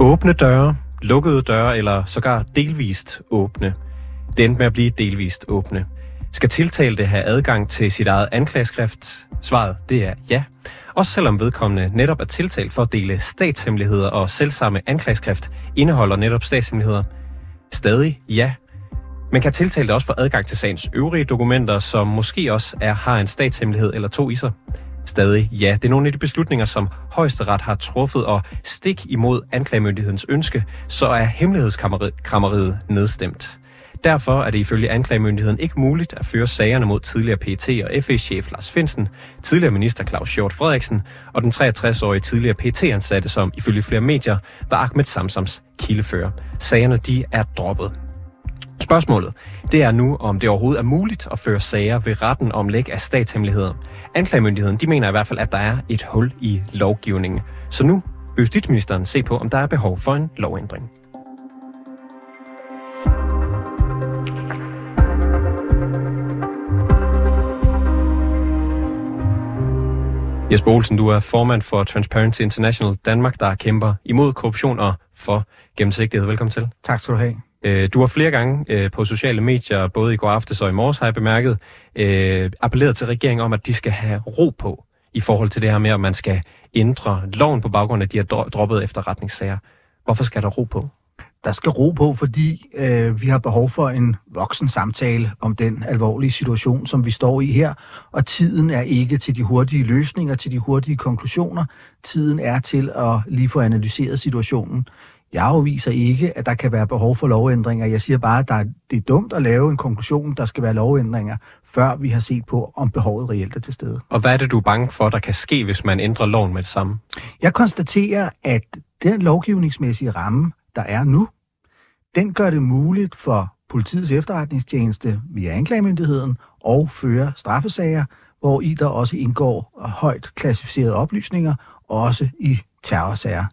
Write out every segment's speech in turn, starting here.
Åbne døre, lukkede døre eller sågar delvist åbne. Det endte med at blive delvist åbne. Skal tiltalte have adgang til sit eget anklageskrift? Svaret, det er ja. Også selvom vedkommende netop er tiltalt for at dele statshemmeligheder og selvsamme anklageskrift indeholder netop statshemmeligheder. Stadig ja. Men kan tiltalte også få adgang til sagens øvrige dokumenter, som måske også er, har en statshemmelighed eller to i sig? Stadig ja. Det er nogle af de beslutninger, som højesteret har truffet, og stik imod anklagemyndighedens ønske, så er hemmelighedskrammeriet nedstemt. Derfor er det ifølge anklagemyndigheden ikke muligt at føre sagerne mod tidligere PT og FE-chef Lars Finsen, tidligere minister Claus Hjort Frederiksen og den 63-årige tidligere PT-ansatte, som ifølge flere medier var Ahmed Samsams kildefører. Sagerne de er droppet. Spørgsmålet det er nu, om det overhovedet er muligt at føre sager ved retten om læg af statshemmeligheder. Anklagemyndigheden de mener i hvert fald, at der er et hul i lovgivningen. Så nu vil justitsministeren se på, om der er behov for en lovændring. Olsen, du er formand for Transparency International Danmark, der kæmper imod korruption og for gennemsigtighed. Velkommen til. Tak skal du have. Øh, du har flere gange øh, på sociale medier, både i går aftes og i morges, har jeg bemærket, øh, appelleret til regeringen om, at de skal have ro på i forhold til det her med, at man skal ændre loven på baggrund af, de har droppet efterretningssager. Hvorfor skal der ro på? Der skal ro på, fordi øh, vi har behov for en voksen samtale om den alvorlige situation, som vi står i her. Og tiden er ikke til de hurtige løsninger, til de hurtige konklusioner. Tiden er til at lige få analyseret situationen. Jeg afviser ikke, at der kan være behov for lovændringer. Jeg siger bare, at der er, det er dumt at lave en konklusion, der skal være lovændringer, før vi har set på, om behovet reelt er til stede. Og hvad er det, du er bange for, der kan ske, hvis man ændrer loven med det samme? Jeg konstaterer, at den lovgivningsmæssige ramme, der er nu, den gør det muligt for politiets efterretningstjeneste via anklagemyndigheden og føre straffesager, hvor i der også indgår højt klassificerede oplysninger, også i terrorsager.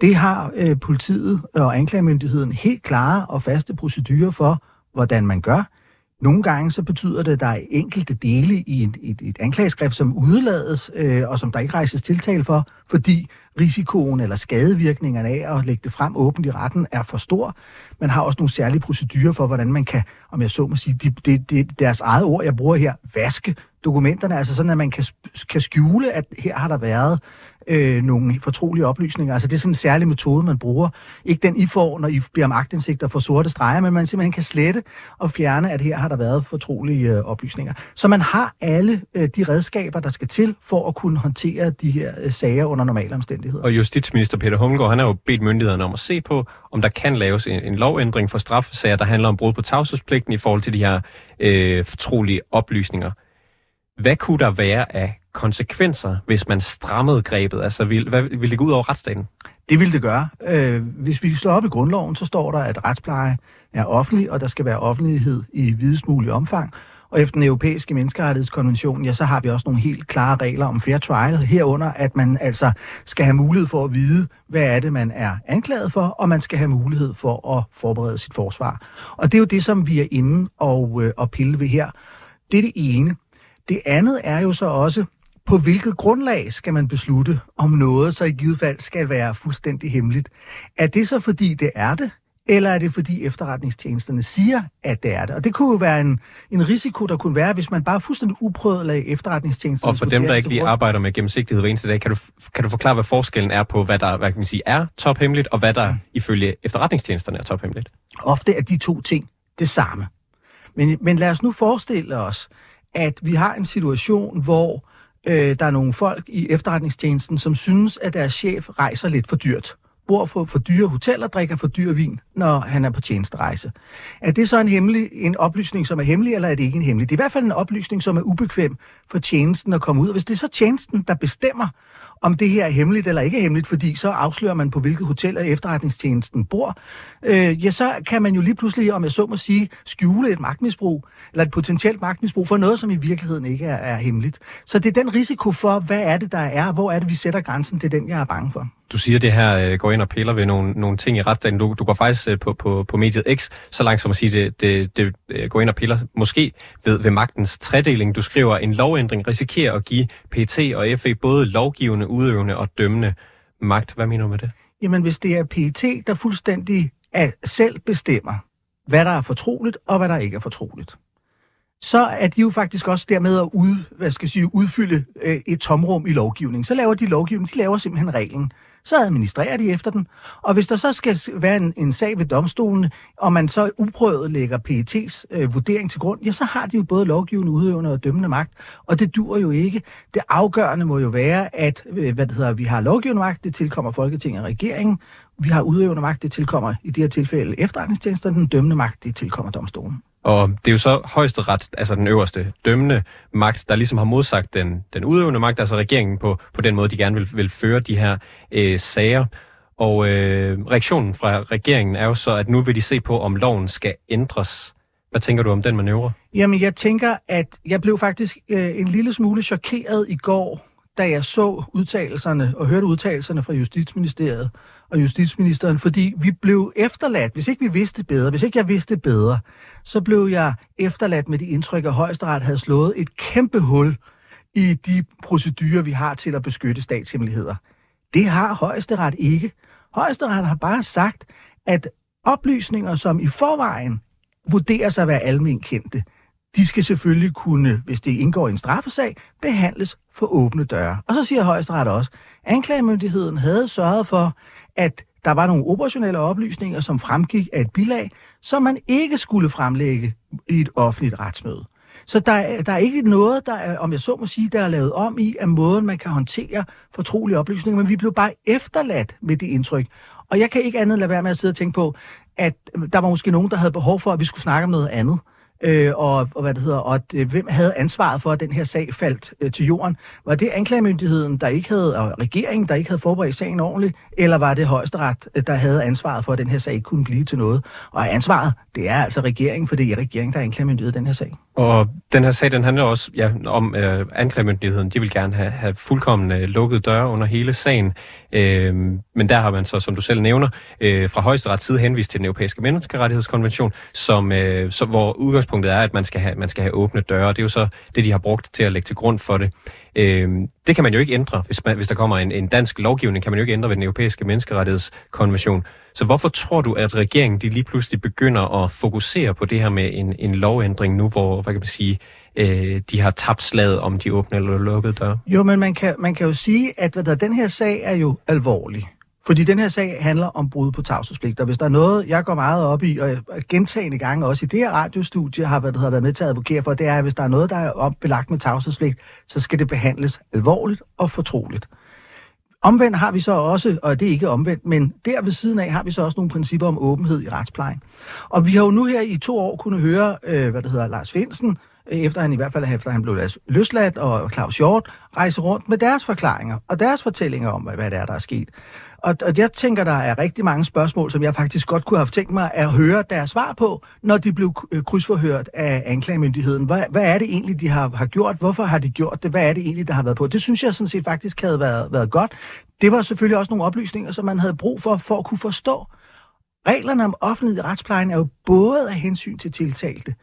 Det har øh, politiet og anklagemyndigheden helt klare og faste procedurer for, hvordan man gør. Nogle gange så betyder det, at der er enkelte dele i et, et, et anklageskrift, som udelades, øh, og som der ikke rejses tiltale for, fordi risikoen eller skadevirkningerne af at lægge det frem åbent i retten er for stor. Man har også nogle særlige procedurer for, hvordan man kan, om jeg så må sige, de, de, de, deres eget ord, jeg bruger her, vaske dokumenterne, altså sådan, at man kan, kan skjule, at her har der været øh, nogle fortrolige oplysninger. Altså det er sådan en særlig metode, man bruger. Ikke den, I får, når I bliver om agtindsigt og får sorte streger, men man simpelthen kan slette og fjerne, at her har der været fortrolige øh, oplysninger. Så man har alle øh, de redskaber, der skal til for at kunne håndtere de her øh, sager under normale omstændigheder. Og justitsminister Peter Hummelgaard, han har jo bedt myndighederne om at se på, om der kan laves en, en lovændring for straffesager, der handler om brud på tavshedspligten i forhold til de her øh, fortrolige oplysninger. Hvad kunne der være af konsekvenser, hvis man strammede grebet? Altså, vil, hvad, vil det gå ud over retsstaten? Det vil det gøre. Øh, hvis vi slår op i grundloven, så står der, at retspleje er offentlig, og der skal være offentlighed i videst mulig omfang. Og efter den europæiske menneskerettighedskonvention, ja, så har vi også nogle helt klare regler om fair trial, herunder at man altså skal have mulighed for at vide, hvad er det, man er anklaget for, og man skal have mulighed for at forberede sit forsvar. Og det er jo det, som vi er inde og, øh, og pille ved her. Det er det ene. Det andet er jo så også, på hvilket grundlag skal man beslutte, om noget så i givet fald skal være fuldstændig hemmeligt? Er det så fordi det er det, eller er det fordi efterretningstjenesterne siger, at det er det? Og det kunne jo være en, en risiko, der kunne være, hvis man bare fuldstændig uprøvet lagde efterretningstjenesterne... Og for dem, der ikke lige arbejder med gennemsigtighed hver eneste dag, kan du, kan du forklare, hvad forskellen er på, hvad der hvad kan man sige, er tophemmeligt, og hvad der mm. ifølge efterretningstjenesterne er tophemmeligt? Ofte er de to ting det samme. Men, men lad os nu forestille os, at vi har en situation, hvor øh, der er nogle folk i efterretningstjenesten, som synes, at deres chef rejser lidt for dyrt. Bor for, for dyre hoteller, drikker for dyr vin, når han er på tjenesterejse. Er det så en, hemmelig, en oplysning, som er hemmelig, eller er det ikke en hemmelig? Det er i hvert fald en oplysning, som er ubekvem for tjenesten at komme ud. Og hvis det er så tjenesten, der bestemmer, om det her er hemmeligt eller ikke er hemmeligt, fordi så afslører man på hvilket hotel efterretningstjenesten bor, øh, ja, så kan man jo lige pludselig, om jeg så må sige, skjule et magtmisbrug, eller et potentielt magtmisbrug for noget, som i virkeligheden ikke er, er hemmeligt. Så det er den risiko for, hvad er det, der er, hvor er det, vi sætter grænsen, det er den, jeg er bange for. Du siger, at det her øh, går ind og piller ved nogle, nogle ting i retsstaten. Du, du går faktisk øh, på, på, på mediet X så langt som at sige, at det, det, det øh, går ind og piller måske ved, ved magtens tredeling. Du skriver, at en lovændring risikerer at give PT og FE både lovgivende, udøvende og dømmende magt. Hvad mener du med det? Jamen, hvis det er PET, der fuldstændig er selv bestemmer, hvad der er fortroligt og hvad der ikke er fortroligt, så er de jo faktisk også dermed at ud, hvad skal jeg sige, udfylde øh, et tomrum i lovgivningen. Så laver de lovgivning, de laver simpelthen reglen så administrerer de efter den. Og hvis der så skal være en, en sag ved domstolen, og man så uprøvet lægger PET's øh, vurdering til grund, ja, så har de jo både lovgivende, udøvende og dømmende magt, og det dur jo ikke. Det afgørende må jo være, at øh, hvad det hedder, vi har lovgivende magt, det tilkommer Folketinget og regeringen, vi har udøvende magt, det tilkommer i det her tilfælde efterretningstjenester, den dømmende magt, det tilkommer domstolen. Og det er jo så højesteret, altså den øverste dømmende magt, der ligesom har modsagt den, den udøvende magt, altså regeringen på, på den måde, de gerne vil, vil føre de her øh, sager. Og øh, reaktionen fra regeringen er jo så, at nu vil de se på, om loven skal ændres. Hvad tænker du om den manøvre? Jamen, jeg tænker, at jeg blev faktisk øh, en lille smule chokeret i går, da jeg så udtalelserne og hørte udtalelserne fra Justitsministeriet og Justitsministeren, fordi vi blev efterladt, hvis ikke vi vidste bedre, hvis ikke jeg vidste bedre, så blev jeg efterladt med det indtryk, at højesteret havde slået et kæmpe hul i de procedurer, vi har til at beskytte statshemmeligheder. Det har højesteret ikke. Højesteret har bare sagt, at oplysninger, som i forvejen vurderer sig at være almen kendte, de skal selvfølgelig kunne, hvis det indgår i en straffesag, behandles for åbne døre. Og så siger højesteret også, at anklagemyndigheden havde sørget for, at der var nogle operationelle oplysninger, som fremgik af et bilag, som man ikke skulle fremlægge i et offentligt retsmøde. Så der, der er ikke noget, der er, om jeg så må sige, der er lavet om i, af måden, man kan håndtere fortrolige oplysninger, men vi blev bare efterladt med det indtryk. Og jeg kan ikke andet lade være med at sidde og tænke på, at der var måske nogen, der havde behov for, at vi skulle snakke om noget andet øh, Øh, og, og hvad det hedder, og at, øh, hvem havde ansvaret for, at den her sag faldt øh, til jorden? Var det anklagemyndigheden, der ikke havde, og regeringen, der ikke havde forberedt sagen ordentligt, eller var det højesteret, øh, der havde ansvaret for, at den her sag kunne blive til noget? Og ansvaret, det er altså regeringen, for det er regeringen, der er anklagemyndighed i den her sag. Og den her sag, den handler også ja, om øh, anklagemyndigheden. De vil gerne have, have fuldkommen øh, lukket døre under hele sagen. Øh, men der har man så, som du selv nævner, øh, fra højesteret side henvist til den europæiske menneskerettighedskonvention, som, øh, så, hvor udgangspunktet er, at man skal, have, man skal have åbne døre. Det er jo så det, de har brugt til at lægge til grund for det. Øh, det kan man jo ikke ændre. Hvis, man, hvis der kommer en, en dansk lovgivning, kan man jo ikke ændre ved den europæiske menneskerettighedskonvention. Så hvorfor tror du, at regeringen de lige pludselig begynder at fokusere på det her med en, en lovændring nu, hvor hvad kan man sige, øh, de har tabt slaget om de åbne eller lukkede døre? Jo, men man kan, man kan jo sige, at hvad der, den her sag er jo alvorlig. Fordi den her sag handler om brud på tavshedspligt, og hvis der er noget, jeg går meget op i, og gentagende gange også i det her radiostudie har været, har været med til at advokere for, det er, at hvis der er noget, der er belagt med tavshedspligt, så skal det behandles alvorligt og fortroligt. Omvendt har vi så også, og det er ikke omvendt, men der ved siden af har vi så også nogle principper om åbenhed i retsplejen. Og vi har jo nu her i to år kunne høre, øh, hvad det hedder, Lars Finsen, øh, efter han i hvert fald efter han blev løsladt, og Claus Hjort rejse rundt med deres forklaringer og deres fortællinger om, hvad det er, der er sket. Og, og jeg tænker, der er rigtig mange spørgsmål, som jeg faktisk godt kunne have tænkt mig at høre deres svar på, når de blev øh, krydsforhørt af anklagemyndigheden. Hvad, hvad er det egentlig, de har, har gjort? Hvorfor har de gjort det? Hvad er det egentlig, der har været på? Det synes jeg sådan set faktisk havde været, været godt. Det var selvfølgelig også nogle oplysninger, som man havde brug for, for at kunne forstå. Reglerne om offentlig retsplejen er jo både af hensyn til tiltalte,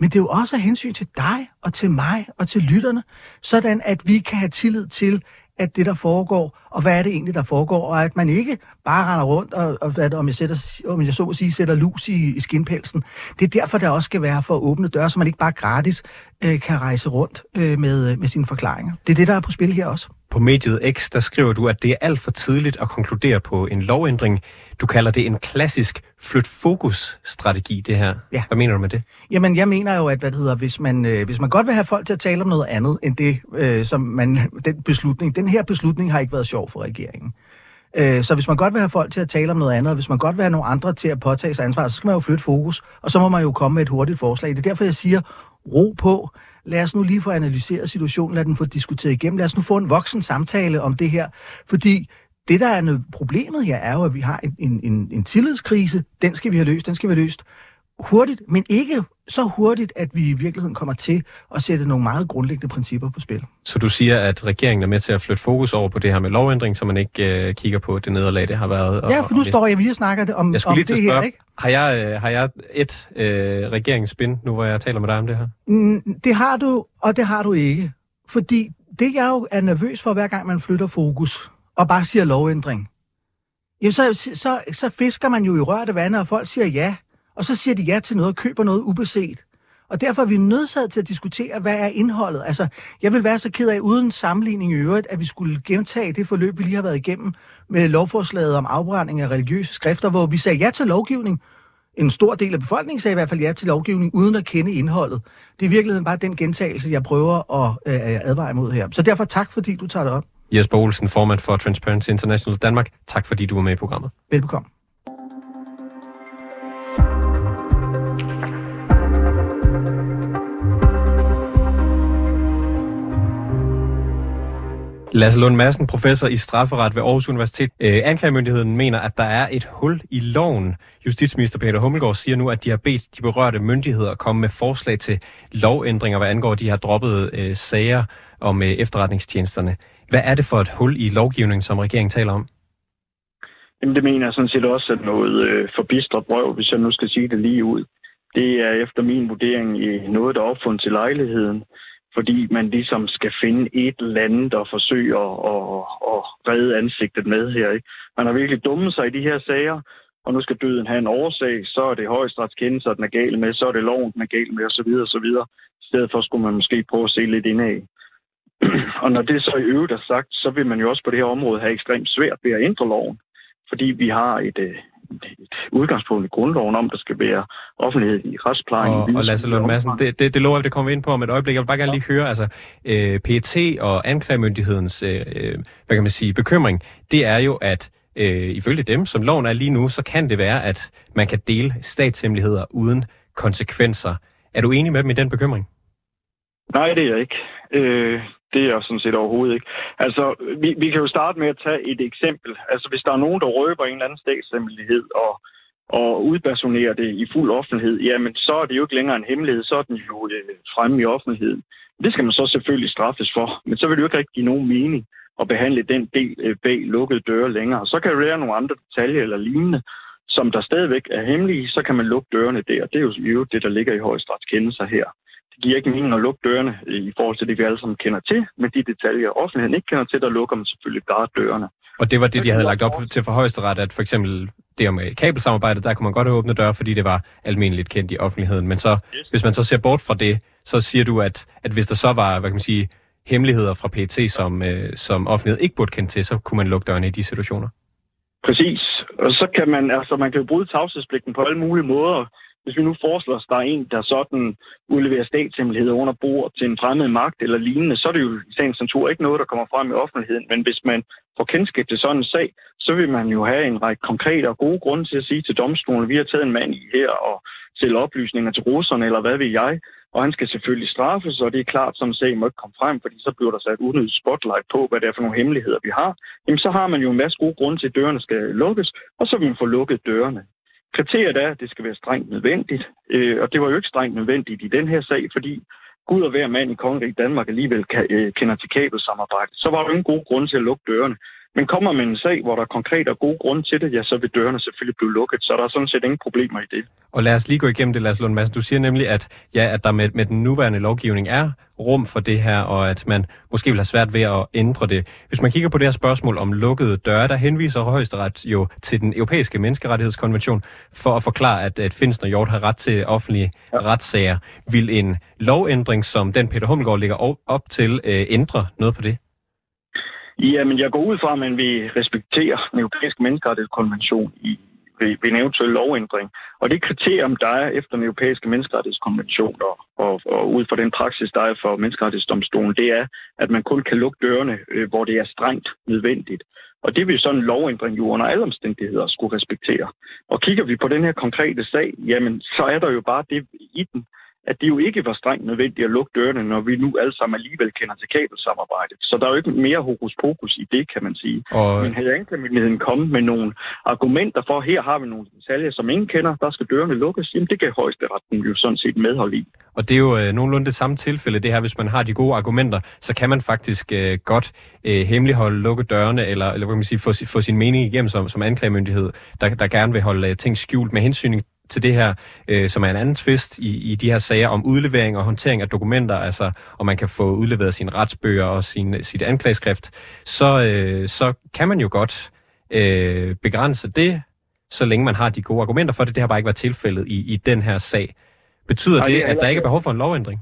men det er jo også af hensyn til dig og til mig og til lytterne, sådan at vi kan have tillid til, at det, der foregår, og hvad er det egentlig, der foregår, og at man ikke bare render rundt, og, og at, om, jeg sætter, om jeg så at sige, sætter lus i, i skinpelsen. Det er derfor, der også skal være for åbne døre, så man ikke bare gratis øh, kan rejse rundt øh, med, øh, med sine forklaringer. Det er det, der er på spil her også. På mediet X, der skriver du, at det er alt for tidligt at konkludere på en lovændring. Du kalder det en klassisk flyt-fokus-strategi, det her. Ja. Hvad mener du med det? Jamen, jeg mener jo, at hvad det hedder, hvis, man, øh, hvis man godt vil have folk til at tale om noget andet, end det, øh, som man, den beslutning, den her beslutning har ikke været sjov for regeringen. Øh, så hvis man godt vil have folk til at tale om noget andet, og hvis man godt vil have nogle andre til at påtage sig ansvar, så skal man jo flytte fokus, og så må man jo komme med et hurtigt forslag. Det er derfor, jeg siger, ro på, lad os nu lige få analyseret situationen, lad den få diskuteret igennem, lad os nu få en voksen samtale om det her, fordi det, der er problemet her, er jo, at vi har en, en, en tillidskrise. Den skal vi have løst, den skal vi have løst hurtigt, men ikke så hurtigt, at vi i virkeligheden kommer til at sætte nogle meget grundlæggende principper på spil. Så du siger, at regeringen er med til at flytte fokus over på det her med lovændring, så man ikke øh, kigger på det nederlag, det har været? Og, ja, for nu og, står jeg lige og snakker det om, jeg om lige det spørge, her, ikke? Har jeg, øh, har jeg et øh, regeringsspin, nu hvor jeg taler med dig om det her? Mm, det har du, og det har du ikke. Fordi det, jeg jo er nervøs for, hver gang man flytter fokus, og bare siger lovændring, jamen så, så, så fisker man jo i rørte vande, og folk siger ja, og så siger de ja til noget og køber noget ubeset. Og derfor er vi nødsaget til at diskutere, hvad er indholdet. Altså, jeg vil være så ked af, uden sammenligning i øvrigt, at vi skulle gentage det forløb, vi lige har været igennem med lovforslaget om afbrænding af religiøse skrifter, hvor vi sagde ja til lovgivning. En stor del af befolkningen sagde i hvert fald ja til lovgivning, uden at kende indholdet. Det er i virkeligheden bare den gentagelse, jeg prøver at øh, advare imod her. Så derfor tak, fordi du tager det op. Jesper Olsen, formand for Transparency International Danmark. Tak, fordi du var med i programmet. Velbekomme. Lasse Lund Madsen, professor i strafferet ved Aarhus Universitet. Øh, anklagemyndigheden mener, at der er et hul i loven. Justitsminister Peter Hummelgaard siger nu, at de har bedt de berørte myndigheder at komme med forslag til lovændringer, hvad angår de her droppede øh, sager om øh, efterretningstjenesterne. Hvad er det for et hul i lovgivningen, som regeringen taler om? Jamen, det mener jeg sådan set også at noget øh, forbistret brøv, hvis jeg nu skal sige det lige ud. Det er efter min vurdering noget, der er opfundet til lejligheden fordi man ligesom skal finde et eller andet og forsøge at, at, at redde ansigtet med her. Ikke? Man har virkelig dummet sig i de her sager, og nu skal døden have en årsag, så er det højstrætskendelse, den er gal med, så er det loven, den er gal med, osv. osv. I stedet for skulle man måske prøve at se lidt indad. og når det så i øvrigt er sagt, så vil man jo også på det her område have ekstremt svært ved at ændre loven, fordi vi har et øh, udgangspunkt i grundloven om, der skal være offentlighed i retsplejen. Og, og Lasse Lund Madsen, det, det, det lover vi, det kommer vi ind på om et øjeblik. Jeg vil bare gerne lige høre, altså øh, PET og anklagemyndighedens, øh, øh, hvad kan man sige, bekymring, det er jo, at øh, ifølge dem, som loven er lige nu, så kan det være, at man kan dele statshemmeligheder uden konsekvenser. Er du enig med dem i den bekymring? Nej, det er jeg ikke. Øh, det er jeg sådan set overhovedet ikke. Altså, vi, vi kan jo starte med at tage et eksempel. Altså, hvis der er nogen, der røber en eller anden statshemmelighed og, og udpersonerer det i fuld offentlighed, jamen, så er det jo ikke længere en hemmelighed, så er den jo øh, fremme i offentligheden. Det skal man så selvfølgelig straffes for, men så vil det jo ikke rigtig give nogen mening at behandle den del øh, bag lukkede døre længere. Så kan der være nogle andre detaljer eller lignende, som der stadigvæk er hemmelige, så kan man lukke dørene der. Det er jo det, der ligger i højesteretskendelser her det giver ikke mening at lukke dørene i forhold til det, vi alle sammen kender til, men de detaljer, offentligheden ikke kender til, der lukker man selvfølgelig bare dørene. Og det var det, de havde lagt op til for højesteret, at for eksempel det med kabelsamarbejdet, der kunne man godt have åbnet døre, fordi det var almindeligt kendt i offentligheden. Men så, yes. hvis man så ser bort fra det, så siger du, at, at hvis der så var, hvad kan man sige, hemmeligheder fra PET, som, øh, som offentligheden ikke burde kende til, så kunne man lukke dørene i de situationer. Præcis. Og så kan man, altså man kan jo bryde tavshedspligten på alle mulige måder. Hvis vi nu foreslår, at der er en, der sådan udleverer statshemmeligheder under bord til en fremmed magt eller lignende, så er det jo i sagens natur ikke noget, der kommer frem i offentligheden. Men hvis man får kendskab til sådan en sag, så vil man jo have en række konkrete og gode grunde til at sige til domstolen, vi har taget en mand i her og sælge oplysninger til russerne, eller hvad ved jeg, og han skal selvfølgelig straffes, og det er klart, som sagen må ikke komme frem, fordi så bliver der sat unødigt spotlight på, hvad det er for nogle hemmeligheder, vi har. Jamen, så har man jo en masse gode grunde til, at dørene skal lukkes, og så vil man få lukket dørene. Kriteriet er, at det skal være strengt nødvendigt, øh, og det var jo ikke strengt nødvendigt i den her sag, fordi Gud og hver mand i kongeriget Danmark alligevel kan, øh, kender til kabelsamarbejde. Så var der ingen god grund til at lukke dørene. Men kommer man en sag, hvor der er konkret og god grund til det, ja, så vil dørene selvfølgelig blive lukket, så der er sådan set ingen problemer i det. Og lad os lige gå igennem det, Lars Lund Madsen. Du siger nemlig, at, ja, at der med, med den nuværende lovgivning er rum for det her, og at man måske vil have svært ved at ændre det. Hvis man kigger på det her spørgsmål om lukkede døre, der henviser højesteret jo til den europæiske menneskerettighedskonvention for at forklare, at, at Finsen og Hjort har ret til offentlige ja. retssager. Vil en lovændring, som den Peter Hummelgaard ligger op til, øh, ændre noget på det? Jamen, øh, jeg går ud fra, at man vil respektere den europæiske menneskerettighedskonvention i, ved, ved en eventuel lovændring. Og det kriterium, der er efter den europæiske menneskerettighedskonvention, og, og, og ud fra den praksis, der er for menneskerettighedsdomstolen, det er, at man kun kan lukke dørene, øh, hvor det er strengt nødvendigt. Og det vil sådan en lovændring jo under alle omstændigheder skulle respektere. Og kigger vi på den her konkrete sag, jamen så er der jo bare det i den, at det jo ikke var strengt nødvendigt at lukke dørene, når vi nu alle sammen alligevel kender til kabelsamarbejdet. Så der er jo ikke mere hokus pokus i det, kan man sige. Og... Men havde anklagemyndigheden kommet med nogle argumenter for, her har vi nogle detaljer, som ingen kender, der skal dørene lukkes, jamen det kan højesteretten jo sådan set medhold i. Og det er jo øh, nogenlunde det samme tilfælde, det her, hvis man har de gode argumenter, så kan man faktisk øh, godt øh, hemmeligholde, lukke dørene, eller, eller hvad kan man sige, få, få sin mening igennem som, som anklagemyndighed, der, der gerne vil holde øh, ting skjult med hensyn til det her, øh, som er en anden tvist i, i de her sager om udlevering og håndtering af dokumenter, altså om man kan få udleveret sine retsbøger og sin, sit anklageskrift, så, øh, så kan man jo godt øh, begrænse det, så længe man har de gode argumenter for det. Det har bare ikke været tilfældet i, i den her sag. Betyder det, at der ikke er behov for en lovændring?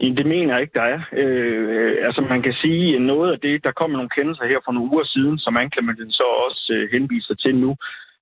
Det mener jeg ikke, der er. Øh, altså man kan sige, noget af det, der kommer nogle kendelser her for nogle uger siden, som anklagemyndigheden så også øh, henviser til nu,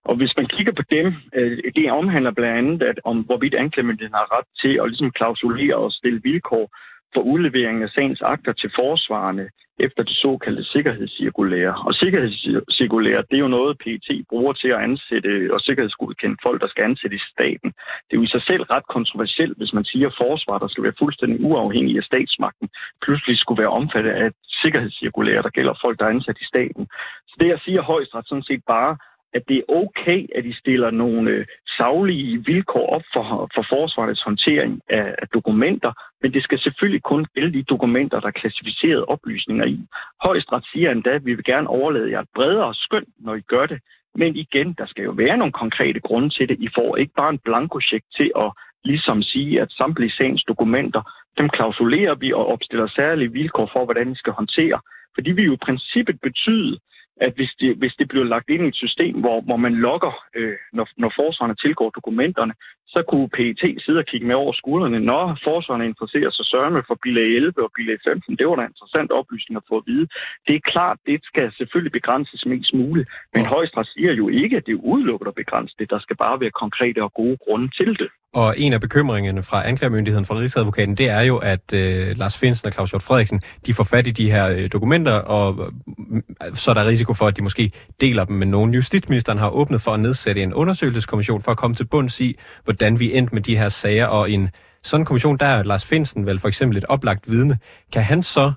og hvis man kigger på dem, øh, det omhandler blandt andet, at om hvorvidt anklagemyndigheden har ret til at ligesom klausulere og stille vilkår for udlevering af sagens akter til forsvarende efter det såkaldte sikkerhedscirkulære. Og sikkerhedscirkulære, det er jo noget, PET bruger til at ansætte og sikkerhedsgodkende folk, der skal ansætte i staten. Det er jo i sig selv ret kontroversielt, hvis man siger, at forsvar, der skal være fuldstændig uafhængig af statsmagten, pludselig skulle være omfattet af et sikkerhedscirkulære, der gælder folk, der er ansat i staten. Så det, jeg siger højstret sådan set bare, at det er okay, at de stiller nogle øh, savlige vilkår op for, for forsvarets håndtering af, af dokumenter, men det skal selvfølgelig kun gælde de dokumenter, der er klassificerede oplysninger i. Højesteret siger endda, at vi vil gerne overlade jer et bredere skøn, når I gør det. Men igen, der skal jo være nogle konkrete grunde til det. I får ikke bare en blankocheck til at ligesom sige, at samtlige sagens dokumenter, dem klausulerer vi og opstiller særlige vilkår for, hvordan de skal håndtere. Fordi vi jo i princippet betyde, at hvis det, hvis det bliver lagt ind i et system, hvor, hvor man logger, øh, når, når forsvarerne tilgår dokumenterne, så kunne PET sidde og kigge med over skuldrene, når forsvarerne interesserer sig sørme for bilag 11 og bilag 15. Det var da interessant oplysning at få at vide. Det er klart, det skal selvfølgelig begrænses mest muligt, men højstret siger jo ikke, at det er udelukket at begrænse det. Der skal bare være konkrete og gode grunde til det. Og en af bekymringerne fra anklagemyndigheden fra Rigsadvokaten, det er jo, at øh, Lars Finsen og Claus Hjort Frederiksen, de får fat i de her øh, dokumenter, og øh, så er der risiko for, at de måske deler dem med nogen. Justitsministeren har åbnet for at nedsætte en undersøgelseskommission for at komme til bunds i, hvordan vi endte med de her sager, og en sådan kommission, der er Lars Finsen vel for eksempel et oplagt vidne. Kan han så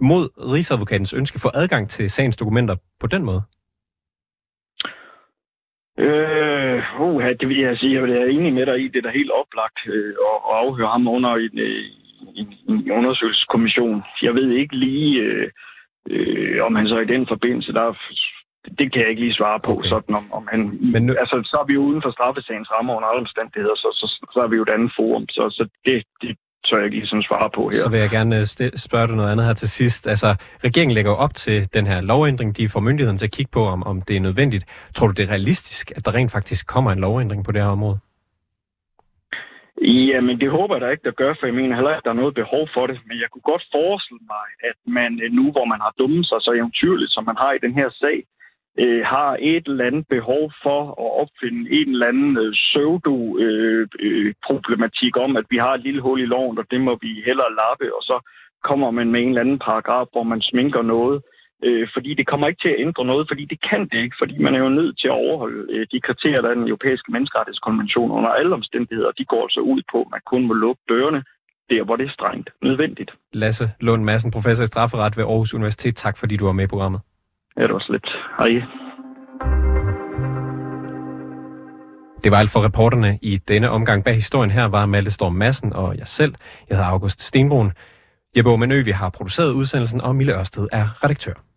mod Rigsadvokatens ønske få adgang til sagens dokumenter på den måde? Øh, uh, det vil jeg sige, jeg er enig med dig i, det er da helt oplagt øh, at, at afhøre ham under en, øh, en, en undersøgelseskommission. Jeg ved ikke lige, øh, øh, om han så i den forbindelse, der det kan jeg ikke lige svare på, okay. sådan om, om han... Men nu... Altså, så er vi jo uden for straffesagens rammer under alle omstændigheder, så, så, så er vi jo et andet forum, så, så det, det, tør jeg ikke lige sådan svare på her. Så vil jeg gerne øh, spørge dig noget andet her til sidst. Altså, regeringen lægger op til den her lovændring. De får myndigheden til at kigge på, om, om det er nødvendigt. Tror du, det er realistisk, at der rent faktisk kommer en lovændring på det her område? Ja, men det håber jeg da ikke, der gør, for jeg mener heller ikke, at der er noget behov for det. Men jeg kunne godt forestille mig, at man øh, nu, hvor man har dummet sig så eventyrligt, som man har i den her sag, øh, har et eller andet behov for at opfinde en eller anden øh, pseudo-problematik øh, øh, om, at vi har et lille hul i loven, og det må vi hellere lappe, og så kommer man med en eller anden paragraf, hvor man sminker noget. Øh, fordi det kommer ikke til at ændre noget, fordi det kan det ikke, fordi man er jo nødt til at overholde øh, de kriterier, der er den europæiske menneskerettighedskonvention under alle omstændigheder. De går altså ud på, at man kun må lukke dørene der, hvor det er strengt nødvendigt. Lasse Lund Madsen, professor i strafferet ved Aarhus Universitet. Tak fordi du var med i programmet. Ja, det var slet. Hej. Det var alt for reporterne i denne omgang. Bag historien her var Malte Storm Madsen og jeg selv. Jeg hedder August Stenbrun. Jeppe Åmenø, vi har produceret udsendelsen, og Mille Ørsted er redaktør.